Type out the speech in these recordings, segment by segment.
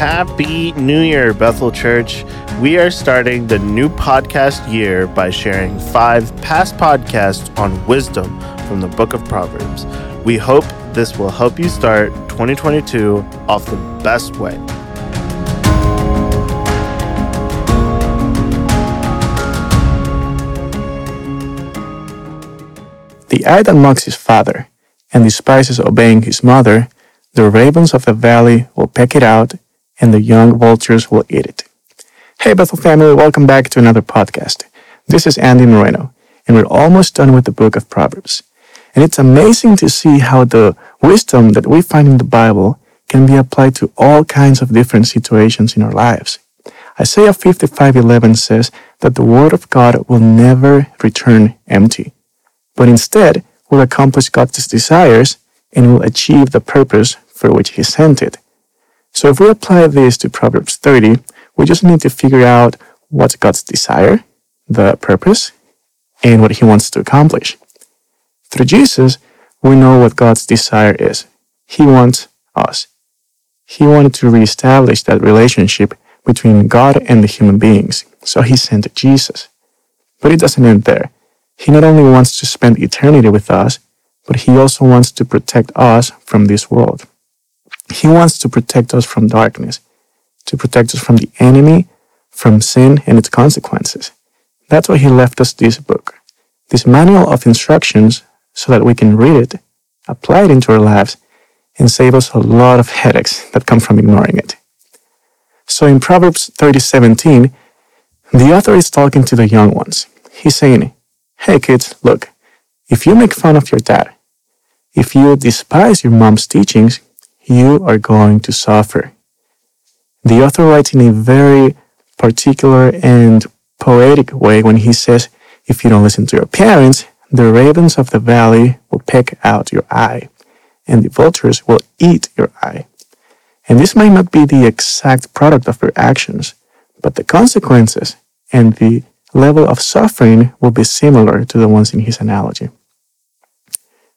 Happy New Year, Bethel Church. We are starting the new podcast year by sharing five past podcasts on wisdom from the book of Proverbs. We hope this will help you start 2022 off the best way. The eye that mocks his father and despises obeying his mother, the ravens of the valley will peck it out, and the young vultures will eat it. Hey, Bethel family, welcome back to another podcast. This is Andy Moreno, and we're almost done with the book of Proverbs. And it's amazing to see how the wisdom that we find in the Bible can be applied to all kinds of different situations in our lives. Isaiah 55:11 says that the word of God will never return empty, but instead will accomplish God's desires and will achieve the purpose for which he sent it. So if we apply this to Proverbs 30, we just need to figure out what's God's desire, the purpose, and what he wants to accomplish. Through Jesus, we know what God's desire is. He wants us. He wanted to reestablish that relationship between God and the human beings, so he sent Jesus. But it doesn't end there. He not only wants to spend eternity with us, but he also wants to protect us from this world. He wants to protect us from darkness, to protect us from the enemy, from sin and its consequences. That's why he left us this book, this manual of instructions, so that we can read it, apply it into our lives, and save us a lot of headaches that come from ignoring it. So in Proverbs 30:17, the author is talking to the young ones. He's saying, Hey kids, look, if you make fun of your dad, if you despise your mom's teachings, you are going to suffer. The author writes in a very particular and poetic way when he says, If you don't listen to your parents, the ravens of the valley will peck out your eye, and the vultures will eat your eye. And this might not be the exact product of your actions, but the consequences and the level of suffering will be similar to the ones in his analogy.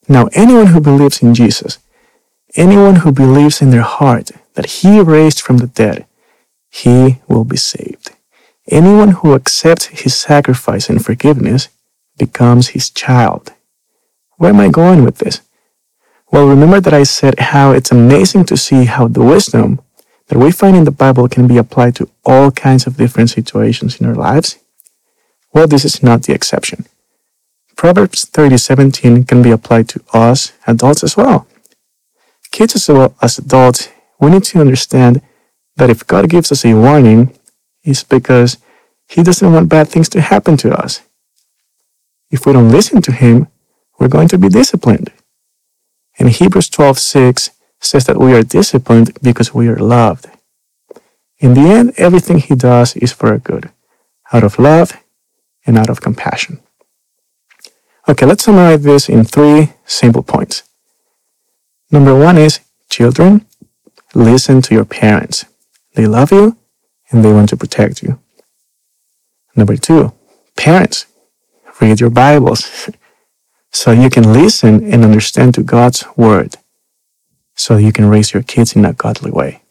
Now, anyone who believes in Jesus, anyone who believes in their heart that he raised from the dead, he will be saved. Anyone who accepts his sacrifice and forgiveness becomes his child. Where am I going with this? Well, remember that I said how it's amazing to see how the wisdom that we find in the Bible can be applied to all kinds of different situations in our lives? Well, this is not the exception. Proverbs 30:17 can be applied to us adults as well. Kids as well as adults, we need to understand that if God gives us a warning, it's because He doesn't want bad things to happen to us. If we don't listen to Him, we're going to be disciplined. And Hebrews 12:6 says that we are disciplined because we are loved. In the end, everything He does is for our good, out of love and out of compassion. Okay, let's summarize this in three simple points. Number one is children, listen to your parents. They love you and they want to protect you. Number two, parents, read your Bibles so you can listen and understand to God's word so you can raise your kids in a godly way.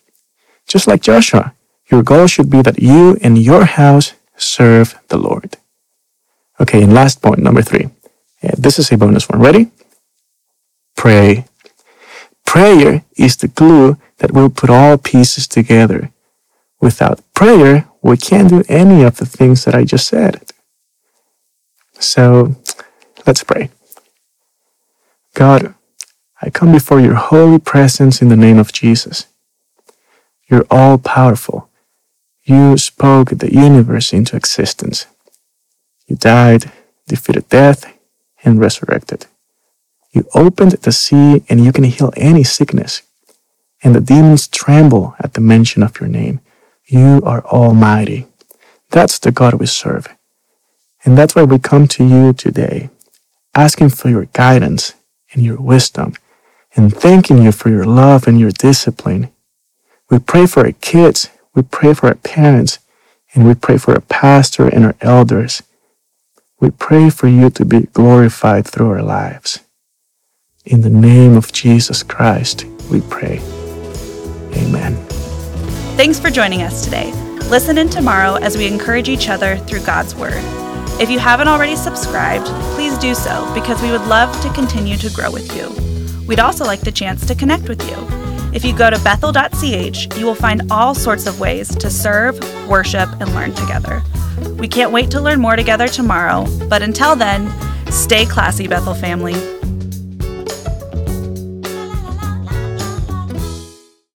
Just like Joshua, your goal should be that you and your house serve the Lord. Okay, and last point, number three. This is a bonus one. Ready? Pray. Prayer is the glue that will put all pieces together. Without prayer, we can't do any of the things that I just said. So let's pray. God, I come before your holy presence in the name of Jesus. You're all powerful. You spoke the universe into existence. You died, defeated death, and resurrected. You opened the sea and you can heal any sickness. And the demons tremble at the mention of your name. You are almighty. That's the God we serve. And that's why we come to you today, asking for your guidance and your wisdom, and thanking you for your love and your discipline. We pray for our kids, we pray for our parents, and we pray for our pastor and our elders. We pray for you to be glorified through our lives. In the name of Jesus Christ, we pray. Amen. Thanks for joining us today. Listen in tomorrow as we encourage each other through God's Word. If you haven't already subscribed, please do so because we would love to continue to grow with you. We'd also like the chance to connect with you. If you go to bethel.ch, you will find all sorts of ways to serve, worship, and learn together. We can't wait to learn more together tomorrow, but until then, stay classy, Bethel family.